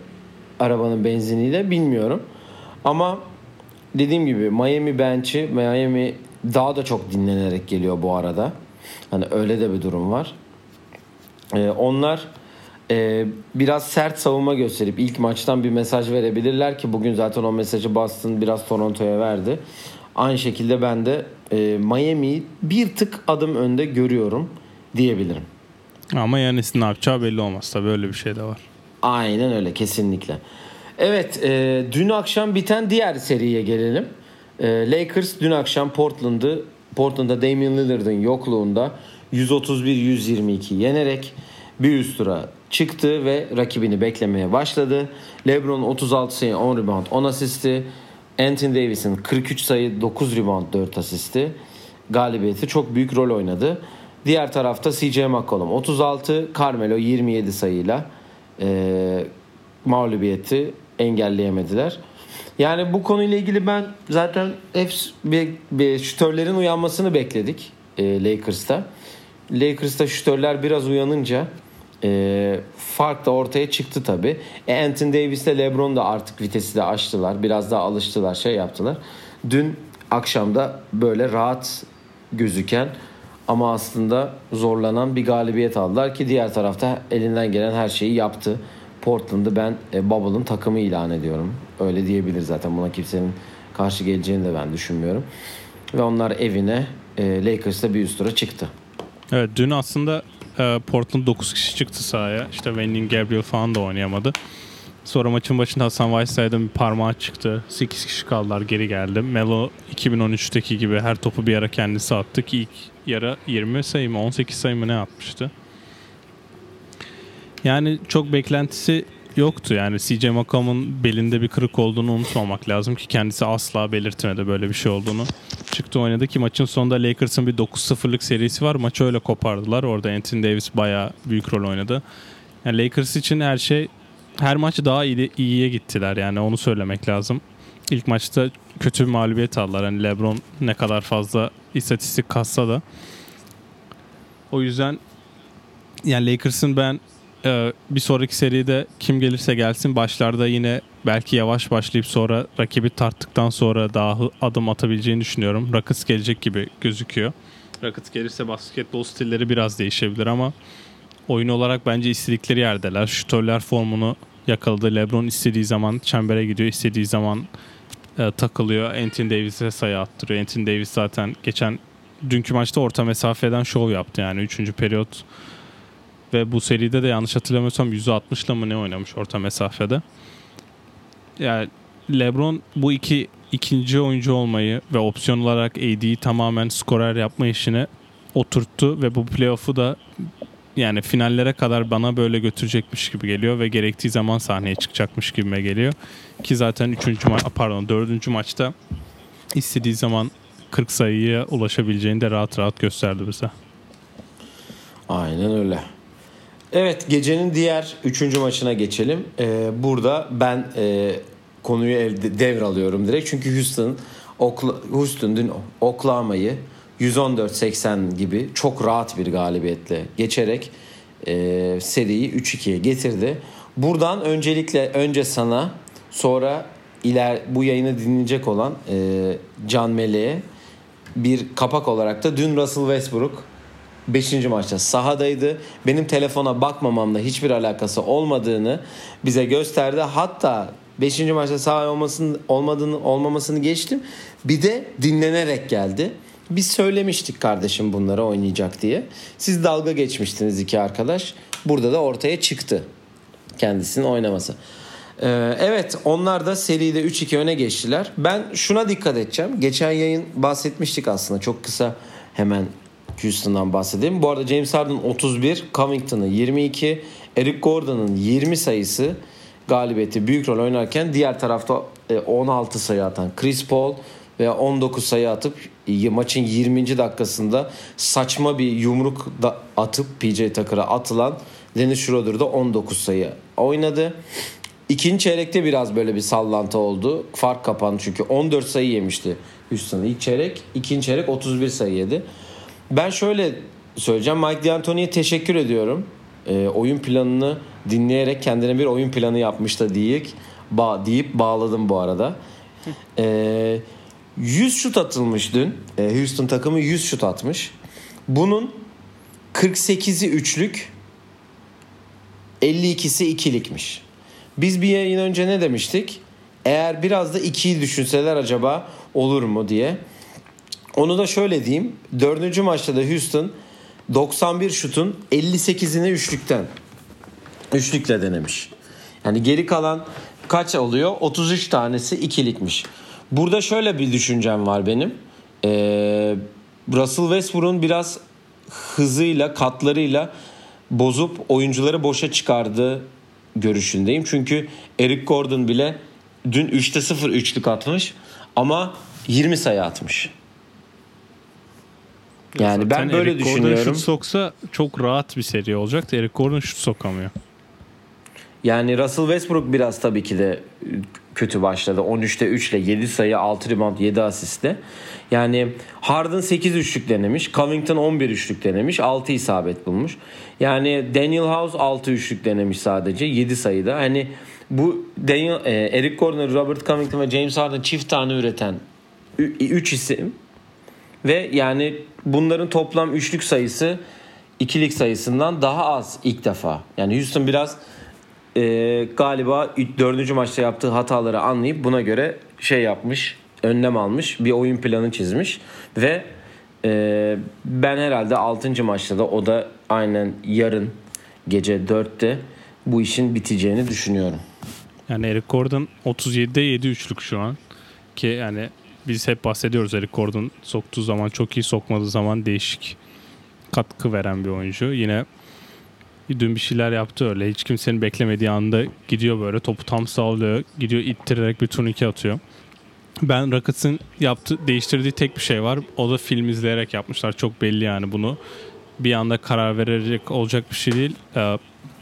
S1: arabanın benziniyle bilmiyorum. Ama dediğim gibi Miami bench'i Miami daha da çok dinlenerek geliyor bu arada. Hani öyle de bir durum var. Ee, onlar e, biraz sert savunma gösterip ilk maçtan bir mesaj verebilirler ki bugün zaten o mesajı Boston biraz Toronto'ya verdi. Aynı şekilde ben de e, Miami'yi bir tık adım önde görüyorum diyebilirim.
S2: Ama Yanis'in ne yapacağı belli olmaz tabii öyle bir şey de var.
S1: Aynen öyle kesinlikle. Evet e, dün akşam biten diğer seriye gelelim. E, Lakers dün akşam Portland'ı Portland'da Damian Lillard'ın yokluğunda 131-122 yenerek bir üst tura çıktı ve rakibini beklemeye başladı. LeBron 36 sayı 10 rebound 10 asisti. Anthony Davis'in 43 sayı 9 rebound 4 asisti. Galibiyeti çok büyük rol oynadı. Diğer tarafta CJ McCollum 36, Carmelo 27 sayıyla e, mağlubiyeti engelleyemediler. Yani bu konuyla ilgili ben zaten hep bir, bir şütörlerin uyanmasını bekledik e, Lakers'ta. Lakers'ta şütörler biraz uyanınca e, fark da ortaya çıktı tabi. E, Anthony Davis ile LeBron da artık vitesi de açtılar. Biraz daha alıştılar, şey yaptılar. Dün akşamda böyle rahat gözüken ama aslında zorlanan bir galibiyet aldılar ki diğer tarafta elinden gelen her şeyi yaptı. Portland'ı ben e, Bubble'ın takımı ilan ediyorum. Öyle diyebilir zaten. Buna kimsenin karşı geleceğini de ben düşünmüyorum. Ve onlar evine e, Lakers'ta bir üst tura çıktı.
S2: Evet dün aslında e, Portland 9 kişi çıktı sahaya. İşte Wendy Gabriel falan da oynayamadı. Sonra maçın başında Hasan Whiteside'ın bir parmağı çıktı. 8 kişi kaldılar geri geldi. Melo 2013'teki gibi her topu bir ara kendisi attı ki ilk yara 20 sayı mı 18 sayı mı ne atmıştı. Yani çok beklentisi yoktu. Yani CJ McCollum'un belinde bir kırık olduğunu unutmamak lazım ki kendisi asla belirtmedi böyle bir şey olduğunu. Çıktı oynadı ki maçın sonunda Lakers'ın bir 9-0'lık serisi var. Maçı öyle kopardılar. Orada Anthony Davis bayağı büyük rol oynadı. Yani Lakers için her şey her maç daha iyi, iyiye gittiler yani onu söylemek lazım. İlk maçta kötü bir mağlubiyet aldılar. Yani LeBron ne kadar fazla istatistik kassa da. O yüzden yani Lakers'ın ben e, bir sonraki seride kim gelirse gelsin başlarda yine belki yavaş başlayıp sonra rakibi tarttıktan sonra daha adım atabileceğini düşünüyorum. Rockets gelecek gibi gözüküyor. Rockets gelirse basketbol stilleri biraz değişebilir ama oyun olarak bence istedikleri yerdeler. Şütörler formunu yakaladı. LeBron istediği zaman çembere gidiyor, istediği zaman e, takılıyor. Anthony Davis'e sayı attırıyor. Anthony Davis zaten geçen dünkü maçta orta mesafeden şov yaptı yani 3. periyot ve bu seride de yanlış hatırlamıyorsam %60'la mı ne oynamış orta mesafede. Yani LeBron bu iki ikinci oyuncu olmayı ve opsiyon olarak AD'yi tamamen skorer yapma işini oturttu ve bu playoff'u da yani finallere kadar bana böyle götürecekmiş gibi geliyor ve gerektiği zaman sahneye çıkacakmış gibime geliyor. Ki zaten 3. ma pardon 4. maçta istediği zaman 40 sayıya ulaşabileceğini de rahat rahat gösterdi bize.
S1: Aynen öyle. Evet gecenin diğer üçüncü maçına geçelim. Ee, burada ben e, konuyu elde, devralıyorum direkt. Çünkü Houston, Okla, Houston dün Oklahoma'yı 114-80 gibi çok rahat bir galibiyetle geçerek e, seriyi 3-2'ye getirdi. Buradan öncelikle önce sana sonra iler bu yayını dinleyecek olan e, Can Mele'ye bir kapak olarak da dün Russell Westbrook 5. maçta sahadaydı. Benim telefona bakmamamla hiçbir alakası olmadığını bize gösterdi. Hatta 5. maçta sahada olmasının olmadığını olmamasını geçtim. Bir de dinlenerek geldi. Biz söylemiştik kardeşim bunları oynayacak diye. Siz dalga geçmiştiniz iki arkadaş. Burada da ortaya çıktı kendisinin oynaması. Ee, evet onlar da seride 3-2 öne geçtiler. Ben şuna dikkat edeceğim. Geçen yayın bahsetmiştik aslında çok kısa hemen Houston'dan bahsedeyim. Bu arada James Harden 31, Covington'ın 22, Eric Gordon'ın 20 sayısı galibiyeti büyük rol oynarken diğer tarafta 16 e, sayı atan Chris Paul ve 19 sayı atıp maçın 20. dakikasında saçma bir yumruk da atıp PJ Tucker'a atılan Dennis Schroeder da 19 sayı oynadı. İkinci çeyrekte biraz böyle bir sallantı oldu. Fark kapandı çünkü 14 sayı yemişti Houston ilk çeyrek. ikinci çeyrek 31 sayı yedi. Ben şöyle söyleyeceğim. Mike D'Antoni'ye teşekkür ediyorum. E, oyun planını dinleyerek kendine bir oyun planı yapmış da deyip, ba deyip bağladım bu arada. E, ee, 100 şut atılmış dün. E, Houston takımı 100 şut atmış. Bunun 48'i üçlük, 52'si ikilikmiş. Biz bir yayın önce ne demiştik? Eğer biraz da ikiyi düşünseler acaba olur mu diye. Onu da şöyle diyeyim. Dördüncü maçta da Houston 91 şutun 58'ini üçlükten üçlükle denemiş. Yani geri kalan kaç oluyor? 33 tanesi ikilikmiş. Burada şöyle bir düşüncem var benim. Ee, Russell Westbrook'un biraz hızıyla, katlarıyla bozup oyuncuları boşa çıkardığı görüşündeyim. Çünkü Eric Gordon bile dün 3'te 0 üçlük atmış ama 20 sayı atmış. Yani ben
S2: Zaten
S1: böyle
S2: Eric Gordon
S1: düşünüyorum.
S2: şut soksa çok rahat bir seri olacak da Eric Gordon şut sokamıyor.
S1: Yani Russell Westbrook biraz tabii ki de kötü başladı. 13'te 3 ile 7 sayı, 6 rebound, 7 asiste. Yani Harden 8 üçlük denemiş. Covington 11 üçlük denemiş. 6 isabet bulmuş. Yani Daniel House 6 üçlük denemiş sadece. 7 sayıda. Hani bu Daniel, e, Eric Gordon, Robert Covington ve James Harden çift tane üreten 3 isim. Ve yani bunların toplam üçlük sayısı ikilik sayısından daha az ilk defa. Yani Houston biraz e, galiba dördüncü maçta yaptığı hataları anlayıp buna göre şey yapmış, önlem almış, bir oyun planı çizmiş ve e, ben herhalde 6. maçta da o da aynen yarın gece 4'te bu işin biteceğini düşünüyorum.
S2: Yani Eric Gordon 37'de 7 üçlük şu an. Ki yani biz hep bahsediyoruz Eric Gordon soktuğu zaman çok iyi sokmadığı zaman değişik katkı veren bir oyuncu. Yine dün bir şeyler yaptı öyle. Hiç kimsenin beklemediği anda gidiyor böyle topu tam sağlıyor. Gidiyor ittirerek bir turnike atıyor. Ben Rockets'ın yaptı, değiştirdiği tek bir şey var. O da film izleyerek yapmışlar. Çok belli yani bunu. Bir anda karar verecek olacak bir şey değil. Ee,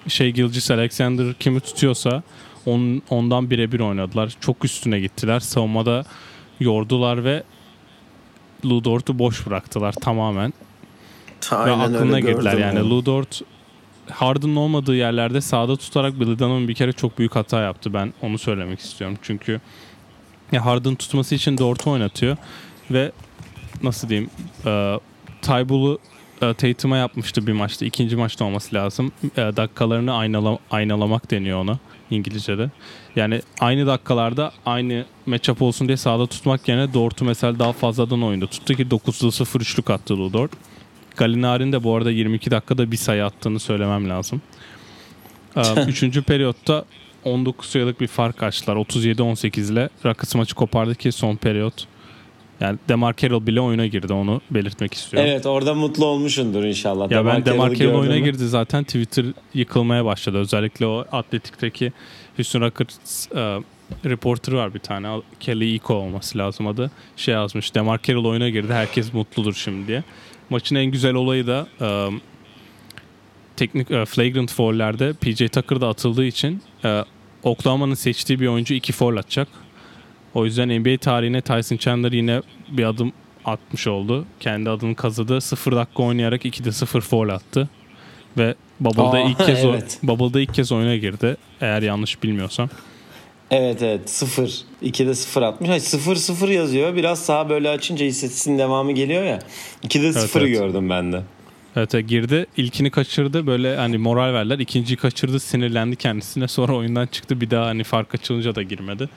S2: şey Gilgis Alexander kimi tutuyorsa on, ondan birebir oynadılar. Çok üstüne gittiler. Savunmada yordular ve Ludort'u boş bıraktılar tamamen.
S1: Aynen
S2: ve aklına girdiler yani.
S1: onu.
S2: Ludort Harden'ın olmadığı yerlerde sağda tutarak Donovan bir kere çok büyük hata yaptı. Ben onu söylemek istiyorum. Çünkü ya Harden tutması için Dort'u oynatıyor ve nasıl diyeyim e, Tybull'u e, Tatum'a yapmıştı bir maçta. ikinci maçta olması lazım. E, dakikalarını aynala, aynalamak deniyor ona İngilizce'de. Yani aynı dakikalarda aynı matchup olsun diye sağda tutmak yerine Dort'u mesela daha fazladan oyunda tuttu ki 9'da 0 üçlük attı Lou Dort. Galinari'nin de bu arada 22 dakikada bir sayı attığını söylemem lazım. Ee, Üçüncü periyotta 19 sayılık bir fark açtılar. 37-18 ile Rockets maçı kopardı ki son periyot. Yani Demar Carroll bile oyuna girdi onu belirtmek istiyorum.
S1: Evet orada mutlu olmuşsundur inşallah.
S2: Ya ben Demar Carroll oyuna girdi zaten Twitter yıkılmaya başladı. Özellikle o Atletik'teki Houston Rockets e, reporter var bir tane. Kelly Iko olması lazım adı. Şey yazmış. Demar Carroll oyuna girdi. Herkes mutludur şimdi diye. Maçın en güzel olayı da e, teknik e, flagrant foul'lerde PJ Tucker da atıldığı için e, Oklahoma'nın seçtiği bir oyuncu iki foul atacak. O yüzden NBA tarihine Tyson Chandler yine bir adım atmış oldu. Kendi adını kazıdı. 0 dakika oynayarak 2'de 0 foul attı. Ve Bubble'da
S1: Aa,
S2: ilk kez o-
S1: evet.
S2: Bubble'da ilk kez oyuna girdi. Eğer yanlış bilmiyorsam.
S1: Evet evet 0. 2'de 0 atmış. Hayır 0 0 yazıyor. Biraz sağa böyle açınca istatistiğin devamı geliyor ya. 2'de 0'ı
S2: evet.
S1: gördüm ben de.
S2: Evet evet, girdi. İlkini kaçırdı. Böyle hani moral verdiler. İkinciyi kaçırdı. Sinirlendi kendisine. Sonra oyundan çıktı. Bir daha hani fark açılınca da girmedi.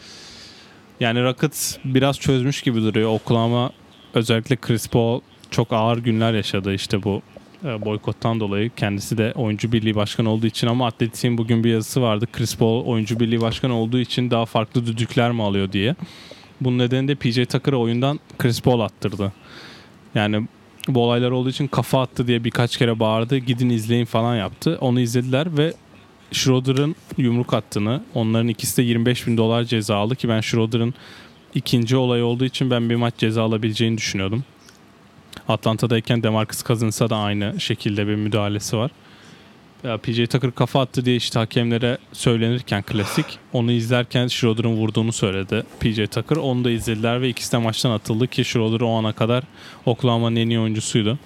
S2: Yani Rockets biraz çözmüş gibi duruyor. Oklahoma özellikle Chris Paul çok ağır günler yaşadı işte bu boykottan dolayı. Kendisi de oyuncu birliği başkanı olduğu için ama Atletik'in bugün bir yazısı vardı. Chris Paul oyuncu birliği başkanı olduğu için daha farklı düdükler mi alıyor diye. Bunun nedeni de PJ Tucker'ı oyundan Chris Paul attırdı. Yani bu olaylar olduğu için kafa attı diye birkaç kere bağırdı. Gidin izleyin falan yaptı. Onu izlediler ve Schroeder'ın yumruk attığını, onların ikisi de 25 bin dolar ceza aldı ki ben Schroeder'ın ikinci olay olduğu için ben bir maç ceza alabileceğini düşünüyordum. Atlanta'dayken Demarcus Cousins'a da aynı şekilde bir müdahalesi var. Ya PJ Tucker kafa attı diye işte hakemlere söylenirken klasik. Onu izlerken Schroeder'ın vurduğunu söyledi PJ Tucker. Onu da izlediler ve ikisi de maçtan atıldı ki Schroeder o ana kadar Oklahoma'nın en iyi oyuncusuydu.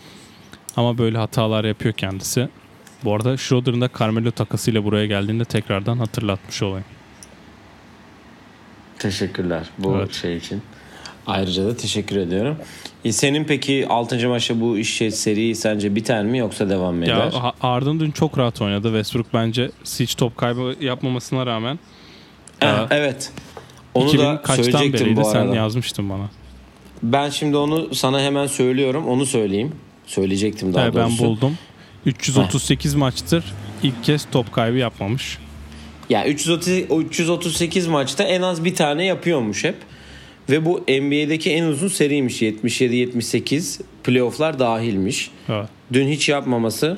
S2: Ama böyle hatalar yapıyor kendisi. Bu arada Schroeder'ın da Carmelo takasıyla buraya geldiğinde tekrardan hatırlatmış olayım.
S1: Teşekkürler bu
S2: Evet.
S1: şey için. Ayrıca da teşekkür ediyorum. E, senin peki 6. maçta bu iş şey, seri sence biter mi yoksa devam mı eder?
S2: Ya Ha- Harden dün çok rahat oynadı. Westbrook bence hiç top kaybı yapmamasına rağmen
S1: Ha,
S2: Ee,
S1: evet. Onu
S2: 2000
S1: da
S2: kaçtan
S1: söyleyecektim
S2: beriydi sen yazmıştın bana.
S1: Ben şimdi onu sana hemen söylüyorum. Onu söyleyeyim. Söyleyecektim daha
S2: ben
S1: doğrusu.
S2: buldum. 338 maçtır ilk kez top kaybı yapmamış.
S1: Ya 330, o 338 maçta en az bir tane yapıyormuş hep. Ve bu NBA'deki en uzun seriymiş. 77-78 playofflar dahilmiş.
S2: Evet.
S1: Dün hiç yapmaması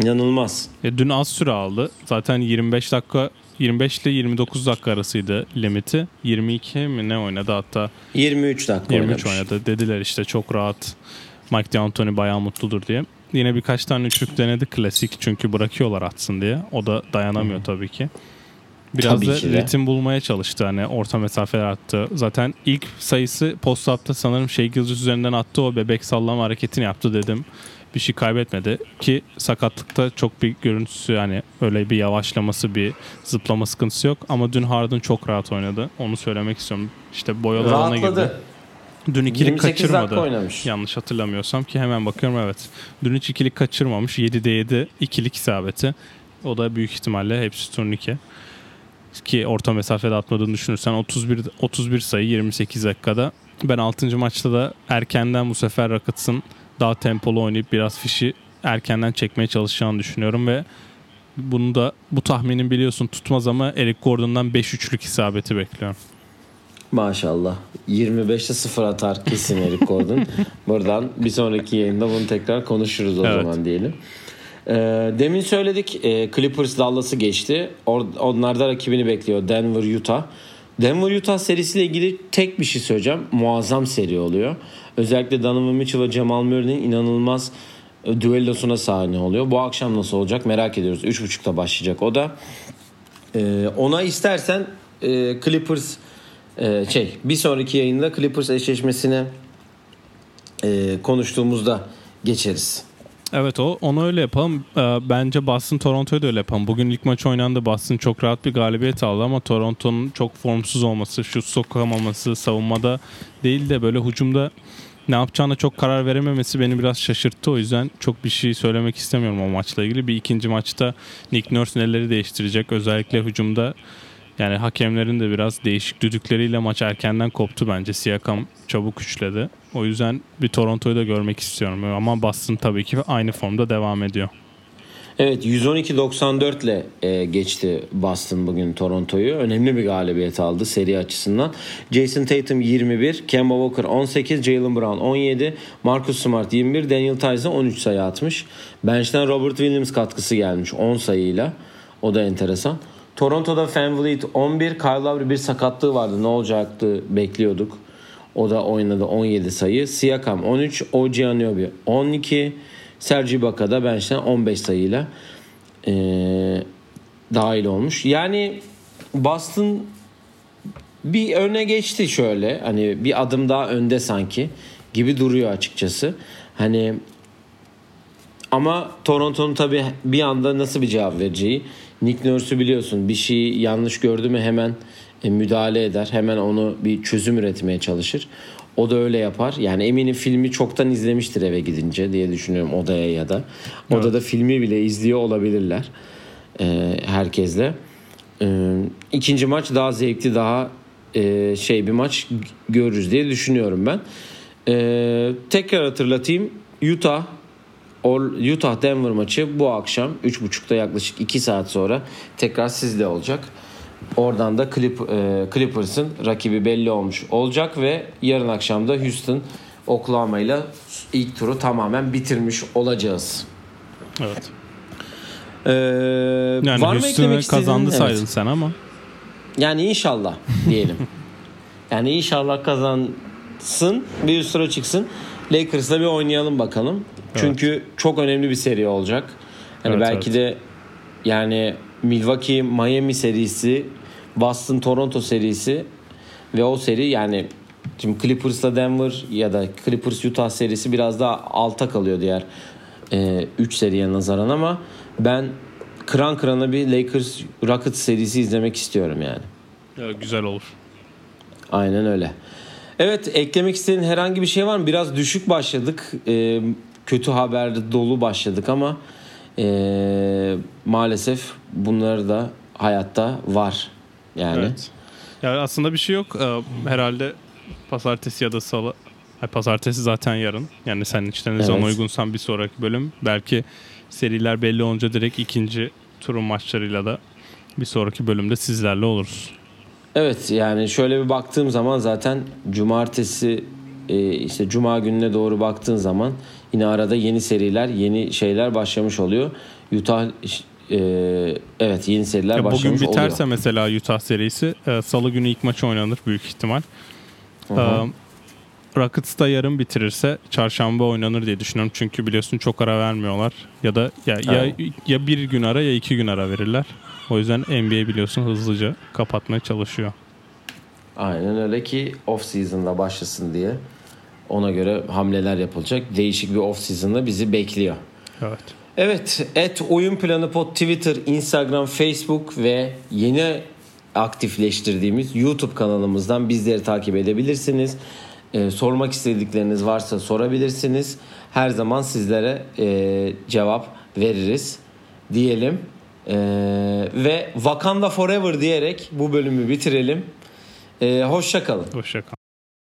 S1: İnanılmaz.
S2: E, dün az süre aldı. Zaten 25 dakika 25 ile 29 dakika arasıydı limiti. 22 mi ne oynadı hatta
S1: 23 dakika
S2: 23
S1: oynamış.
S2: oynadı. Dediler işte çok rahat. Mike D'Antoni bayağı mutludur diye. Yine birkaç tane üçlük denedi klasik çünkü bırakıyorlar atsın diye. O da dayanamıyor tabii ki. Biraz
S1: Tabii
S2: da ritim bulmaya çalıştı hani orta mesafeler attı. Zaten ilk sayısı post-up'ta sanırım şey Gilgis üzerinden attı o bebek sallama hareketini yaptı dedim. Bir şey kaybetmedi ki sakatlıkta çok bir görüntüsü yani öyle bir yavaşlaması bir zıplama sıkıntısı yok. Ama dün Harden çok rahat oynadı. Onu söylemek istiyorum. İşte boyalı alana girdi. Dün ikilik
S1: 28
S2: kaçırmadı.
S1: oynamış.
S2: Yanlış hatırlamıyorsam ki hemen bakıyorum evet. Dün hiç ikilik kaçırmamış. 7'de 7 ikilik isabeti. O da büyük ihtimalle hepsi turnike. Ki orta mesafede atmadığını düşünürsen 31 31 sayı 28 dakikada. Ben 6. maçta da erkenden bu sefer Rockets'ın daha tempolu oynayıp biraz fişi erkenden çekmeye çalışacağını düşünüyorum ve bunu da bu tahminin biliyorsun tutmaz ama Eric Gordon'dan 5 üçlük isabeti bekliyorum.
S1: Maşallah. 25'te 0 atar kesin Eric Gordon. Buradan bir sonraki yayında bunu tekrar konuşuruz o
S2: Evet.
S1: zaman diyelim. Ee, demin söyledik e, Clippers Dallas'ı geçti. Or- onlar da rakibini bekliyor. Denver Utah. Denver Utah serisiyle ilgili tek bir şey söyleyeceğim. Muazzam seri oluyor. Özellikle Donovan Mitchell ve Jamal Murray'nin inanılmaz e, düellosuna sahne oluyor. Bu akşam nasıl olacak merak ediyoruz. 3.30'da başlayacak o da. Ee, ona istersen e, Clippers e, şey bir sonraki yayında Clippers eşleşmesine e, konuştuğumuzda geçeriz.
S2: Evet o onu öyle yapalım. Ee, bence Boston Toronto'yu da öyle yapalım. Bugün ilk maç oynandı. Boston çok rahat bir galibiyet aldı ama Toronto'nun çok formsuz olması, şut sokamaması, savunmada değil de böyle hücumda ne yapacağına çok karar verememesi beni biraz şaşırttı. O yüzden çok bir şey söylemek istemiyorum o maçla ilgili. Bir ikinci maçta Nick Nurse neleri değiştirecek? Özellikle hücumda yani hakemlerin de biraz değişik düdükleriyle maç erkenden koptu bence. Siakam çabuk üçledi. O yüzden bir Toronto'yu da görmek istiyorum. Ama Boston tabii ki aynı formda devam ediyor.
S1: Evet 112-94 ile e, geçti Boston bugün Toronto'yu. Önemli bir galibiyet aldı seri açısından. Jason Tatum 21, Kemba Walker 18, Jalen Brown 17, Marcus Smart 21, Daniel Tice 13 sayı atmış. Bench'ten Robert Williams katkısı gelmiş 10 sayıyla. O da enteresan. Toronto'da Van Vliet 11, Kyle Lowry bir sakatlığı vardı. Ne olacaktı bekliyorduk. O da oynadı 17 sayı. Siakam 13, OG Anunoby 12, Serge Ibaka da bench'ten 15 sayıyla eee dahil olmuş. Yani Boston bir öne geçti şöyle. Hani bir adım daha önde sanki gibi duruyor açıkçası. Hani ama Toronto'nun tabii bir anda nasıl bir cevap vereceği. Nick Nurse'ü biliyorsun bir şeyi yanlış gördü mü hemen e, müdahale eder. Hemen onu bir çözüm üretmeye çalışır. O da öyle yapar. Yani eminim filmi çoktan izlemiştir eve gidince diye düşünüyorum odaya ya da. Odada filmi bile izliyor olabilirler. E, herkesle. E, ikinci maç daha zevkli daha e, şey bir maç görürüz diye düşünüyorum ben. E, tekrar hatırlatayım. Utah Utah Denver maçı bu akşam 3.30'da yaklaşık 2 saat sonra tekrar sizde olacak. Oradan da Clip, e, Clippers'ın rakibi belli olmuş olacak ve yarın akşam da Houston Oklahoma ile ilk turu tamamen bitirmiş olacağız.
S2: Evet.
S1: Ee,
S2: Yani
S1: var
S2: Houston'ı
S1: istediğin?
S2: kazandı
S1: Evet.
S2: saydın sen ama.
S1: Yani inşallah diyelim. yani inşallah kazansın, bir üst tura çıksın. Lakers'la bir oynayalım bakalım. Çünkü çok önemli bir seri olacak. Hani
S2: Evet,
S1: belki de yani Milwaukee Miami serisi, Boston Toronto serisi ve o seri yani şimdi Clippers'la Denver ya da Clippers Utah serisi biraz daha alta kalıyor diğer 3 seriye nazaran ama ben kıran kırana bir Lakers Rockets serisi izlemek istiyorum yani.
S2: Ya, güzel olur.
S1: Aynen öyle. Evet eklemek istediğin herhangi bir şey var mı? Biraz düşük başladık. Ee, kötü haber dolu başladık ama ee, maalesef bunları da hayatta var. Yani.
S2: Evet. Ya aslında bir şey yok. Ee, Herhalde pazartesi ya da salı. Ay, pazartesi zaten yarın. Yani sen işte ne zaman
S1: Evet.
S2: uygunsan bir sonraki bölüm. Belki seriler belli olunca direkt ikinci turun maçlarıyla da bir sonraki bölümde sizlerle oluruz.
S1: Evet yani şöyle bir baktığım zaman zaten cumartesi e, işte cuma gününe doğru baktığın zaman yine arada yeni seriler, yeni şeyler başlamış oluyor. Utah e, evet yeni seriler
S2: Ya
S1: başlamış
S2: bugün biterse
S1: oluyor.
S2: mesela Utah serisi e, salı günü ilk maç oynanır büyük ihtimal.
S1: Hı hı.
S2: E, Rockets da yarın bitirirse çarşamba oynanır diye düşünüyorum. Çünkü biliyorsun çok ara vermiyorlar. Ya da ya, ya,
S1: Evet.
S2: ya bir gün ara ya iki gün ara verirler. O yüzden NBA biliyorsun hızlıca kapatmaya çalışıyor.
S1: Aynen öyle ki off season'da başlasın diye ona göre hamleler yapılacak. Değişik bir off season'da bizi bekliyor.
S2: Evet.
S1: Evet, et oyun planı pod Twitter, Instagram, Facebook ve yeni aktifleştirdiğimiz YouTube kanalımızdan bizleri takip edebilirsiniz. Ee, sormak istedikleriniz varsa sorabilirsiniz. Her zaman sizlere e, cevap veririz diyelim. Ee, ve Wakanda Forever diyerek bu bölümü bitirelim. Ee, hoşça kalın.
S2: Hoşçakal.